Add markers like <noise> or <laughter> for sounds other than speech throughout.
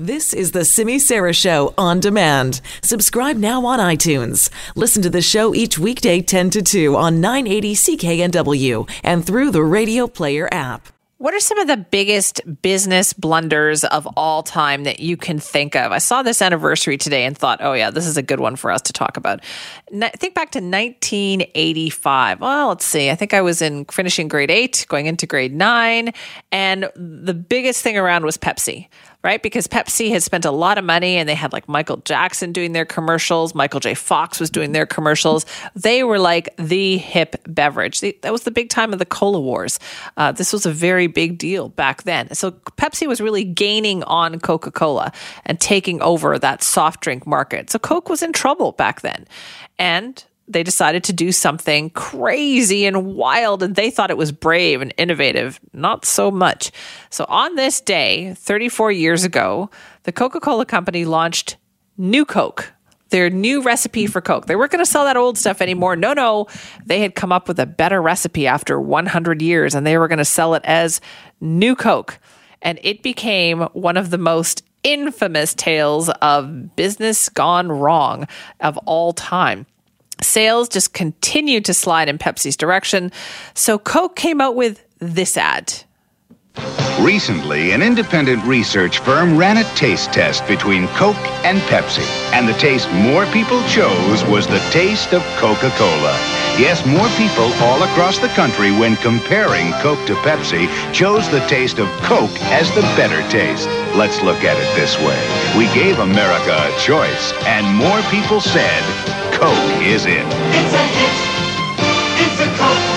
This is the Simi Sara Show on demand. Subscribe now on iTunes. Listen to the show each weekday 10 to 2 on 980 CKNW and through the Radio Player app. What are some of the biggest business blunders of all time that you can think of? I saw this anniversary today and thought, oh, yeah, this is a good one for us to talk about. think back to 1985. Well, let's see. I think I was in finishing grade eight, going into grade nine. And the biggest thing around was Pepsi right? Because Pepsi had spent a lot of money and they had like Michael Jackson doing their commercials, Michael J. Fox was doing their commercials. They were like the hip beverage. That was the big time of the cola wars. Uh, this was a very big deal back then. So Pepsi was really gaining on Coca Cola and taking over that soft drink market. So Coke was in trouble back then. And they decided to do something crazy and wild, and they thought it was brave and innovative. Not so much. So, on this day, 34 years ago, the Coca Cola Company launched New Coke, their new recipe for Coke. They weren't going to sell that old stuff anymore. No, no. They had come up with a better recipe after 100 years, and they were going to sell it as New Coke. And it became one of the most infamous tales of business gone wrong of all time. Sales just continued to slide in Pepsi's direction. So Coke came out with this ad. Recently, an independent research firm ran a taste test between Coke and Pepsi. And the taste more people chose was the taste of Coca Cola. Yes, more people all across the country, when comparing Coke to Pepsi, chose the taste of Coke as the better taste. Let's look at it this way. We gave America a choice, and more people said Coke is it. It's a hit. It's a Coke.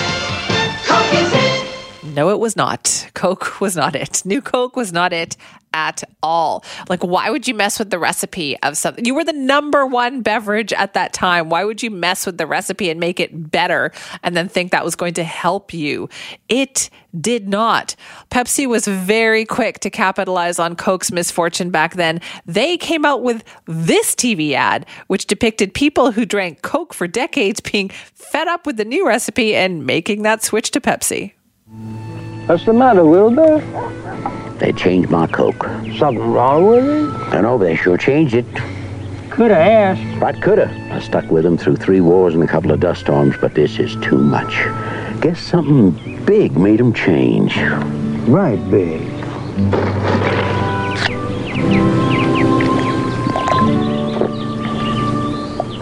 No, it was not. Coke <laughs> was not it. New Coke was not it at all. Like, why would you mess with the recipe of something? You were the number one beverage at that time. Why would you mess with the recipe and make it better and then think that was going to help you? It did not. Pepsi was very quick to capitalize on Coke's misfortune back then. They came out with this TV ad, which depicted people who drank Coke for decades being fed up with the new recipe and making that switch to Pepsi. What's the matter, Wilbur? They changed my Coke. Something wrong with it? I know but they sure changed it. Could have asked. Right, coulda. I stuck with them through three wars and a couple of dust storms, but this is too much. Guess something big made them change. Right big.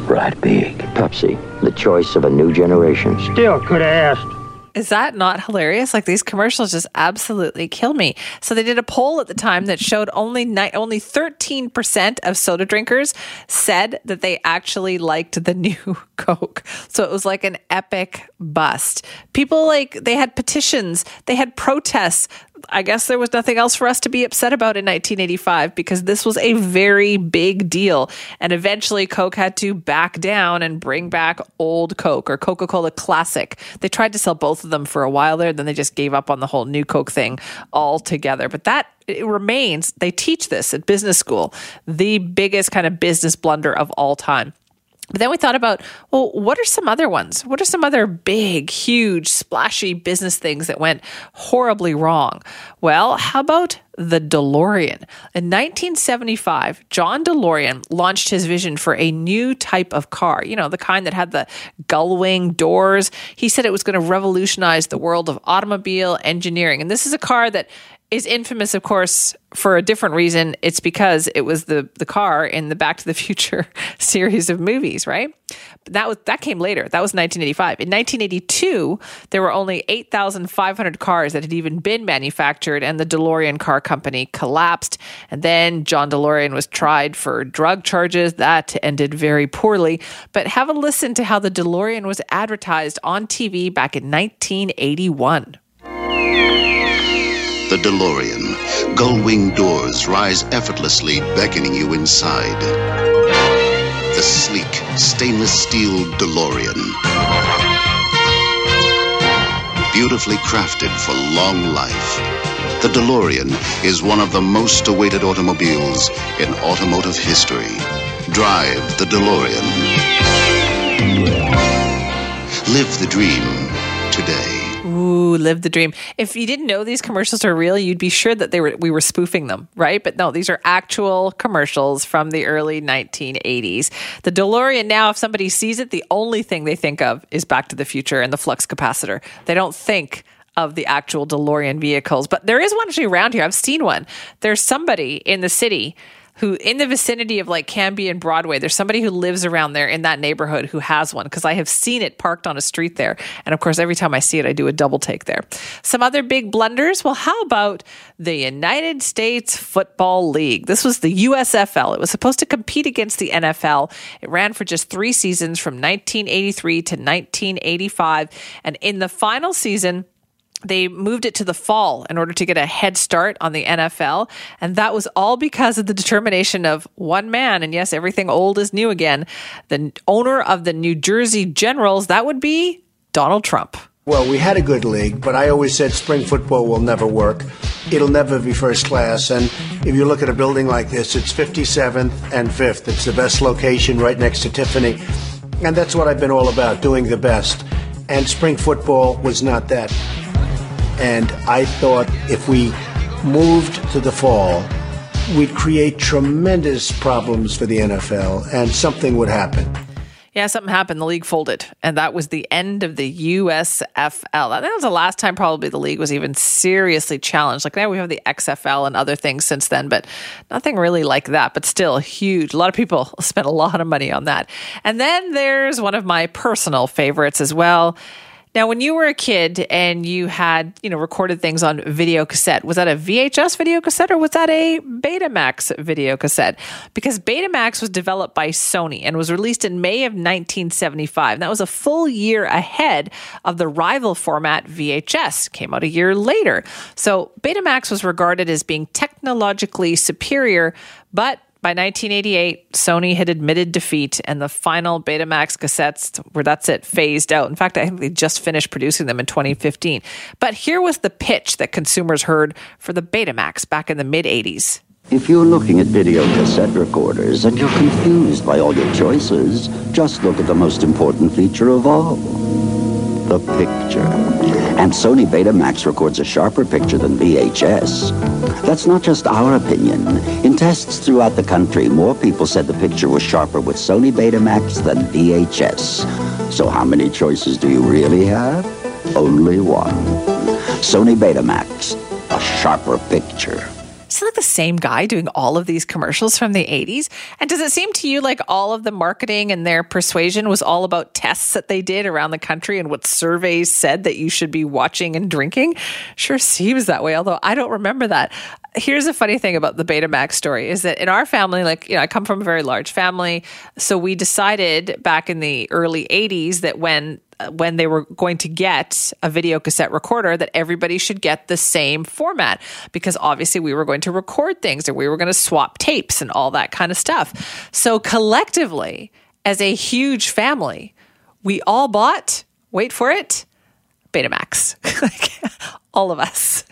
Right big. Pepsi, the choice of a new generation. Still could have asked. Is that not hilarious? Like these commercials just absolutely kill me. So they did a poll at the time that showed only ni- only 13% of soda drinkers said that they actually liked the <laughs> new Coke. So it was like an epic bust. People like they had petitions, they had protests. I guess there was nothing else for us to be upset about in 1985 because this was a very big deal. And eventually, Coke had to back down and bring back old Coke or Coca Cola Classic. They tried to sell both of them for a while there, then they just gave up on the whole new Coke thing altogether. But that it remains, they teach this at business school, the biggest kind of business blunder of all time. But then we thought about, well, what are some other ones? What are some other big, huge, splashy business things that went horribly wrong? Well, how about the DeLorean? In 1975, John DeLorean launched his vision for a new type of car, you know, the kind that had the gull wing doors. He said it was going to revolutionize the world of automobile engineering. And this is a car that is infamous, of course, for a different reason. It's because it was the the car in the Back to the Future <laughs> series of movies, right? But that was that came later. That was 1985. In 1982, there were only 8,500 cars that had even been manufactured, and the DeLorean car company collapsed. And then John DeLorean was tried for drug charges. That ended very poorly. But have a listen to how the DeLorean was advertised on TV back in 1981. The DeLorean. Gull wing doors rise effortlessly, beckoning you inside. The sleek, stainless steel DeLorean. Beautifully crafted for long life. The DeLorean is one of the most awaited automobiles in automotive history. Drive the DeLorean. Live the dream today. Ooh, live the dream. If you didn't know these commercials are real, you'd be sure that they were we were spoofing them, right? But no, these are actual commercials from the early 1980s. The DeLorean now, if somebody sees it, the only thing they think of is Back to the Future and the flux capacitor. They don't think of the actual DeLorean vehicles. But there is one actually around here. I've seen one. There's somebody in the city who in the vicinity of like Cambie and Broadway, there's somebody who lives around there in that neighborhood who has one because I have seen it parked on a street there. And of course, every time I see it, I do a double take there. Some other big blunders. Well, how about the United States Football League? This was the USFL. It was supposed to compete against the NFL. It ran for just three seasons from 1983 to 1985. And in the final season, they moved it to the fall in order to get a head start on the NFL. And that was all because of the determination of one man. And yes, everything old is new again. The owner of the New Jersey Generals, that would be Donald Trump. Well, we had a good league, but I always said spring football will never work. It'll never be first class. And if you look at a building like this, it's 57th and 5th. It's the best location right next to Tiffany. And that's what I've been all about, doing the best. And spring football was not that. And I thought if we moved to the fall, we'd create tremendous problems for the NFL and something would happen. Yeah, something happened. The league folded, and that was the end of the USFL. That was the last time probably the league was even seriously challenged. Like now we have the XFL and other things since then, but nothing really like that. But still, huge. A lot of people <laughs> spent a lot of money on that. And then there's one of my personal favorites as well. Now, when you were a kid and you had, you know, recorded things on video cassette, was that a VHS video cassette or was that a Betamax video cassette? Because Betamax was developed by Sony and was released in May of 1975. And that was a full year ahead of the rival format VHS, came out a year later. So Betamax was regarded as being technologically superior, but by 1988, Sony had admitted defeat, and the final Betamax cassettes were that's it phased out. In fact, I think they just finished producing them in 2015. But here was the pitch that consumers heard for the Betamax back in the mid 80s. If you're looking at video cassette recorders and you're confused by all your choices, just look at the most important feature of all the picture. And Sony Betamax records a sharper picture than VHS. That's not just our opinion. In tests throughout the country, more people said the picture was sharper with Sony Betamax than VHS. So how many choices do you really have? Only one. Sony Betamax, a sharper picture. Like the same guy doing all of these commercials from the 80s? And does it seem to you like all of the marketing and their persuasion was all about tests that they did around the country and what surveys said that you should be watching and drinking? Sure seems that way, although I don't remember that. Here's a funny thing about the Betamax story is that in our family, like, you know, I come from a very large family. So we decided back in the early 80s that when when they were going to get a video cassette recorder that everybody should get the same format because obviously we were going to record things and we were going to swap tapes and all that kind of stuff. So collectively, as a huge family, we all bought, wait for it, Betamax. Like <laughs> all of us.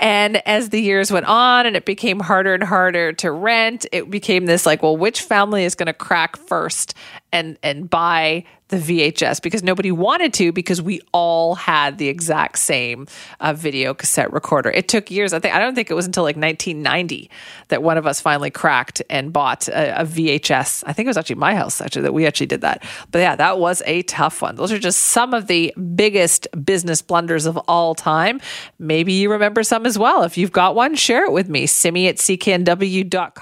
And as the years went on and it became harder and harder to rent, it became this like, well, which family is going to crack first and and buy the VHS because nobody wanted to because we all had the exact same uh, video cassette recorder. It took years. I think I don't think it was until like 1990 that one of us finally cracked and bought a, a VHS. I think it was actually my house actually that we actually did that. But yeah, that was a tough one. Those are just some of the biggest business blunders of all time. Maybe you remember some as well. If you've got one, share it with me. Simi at cknw.com.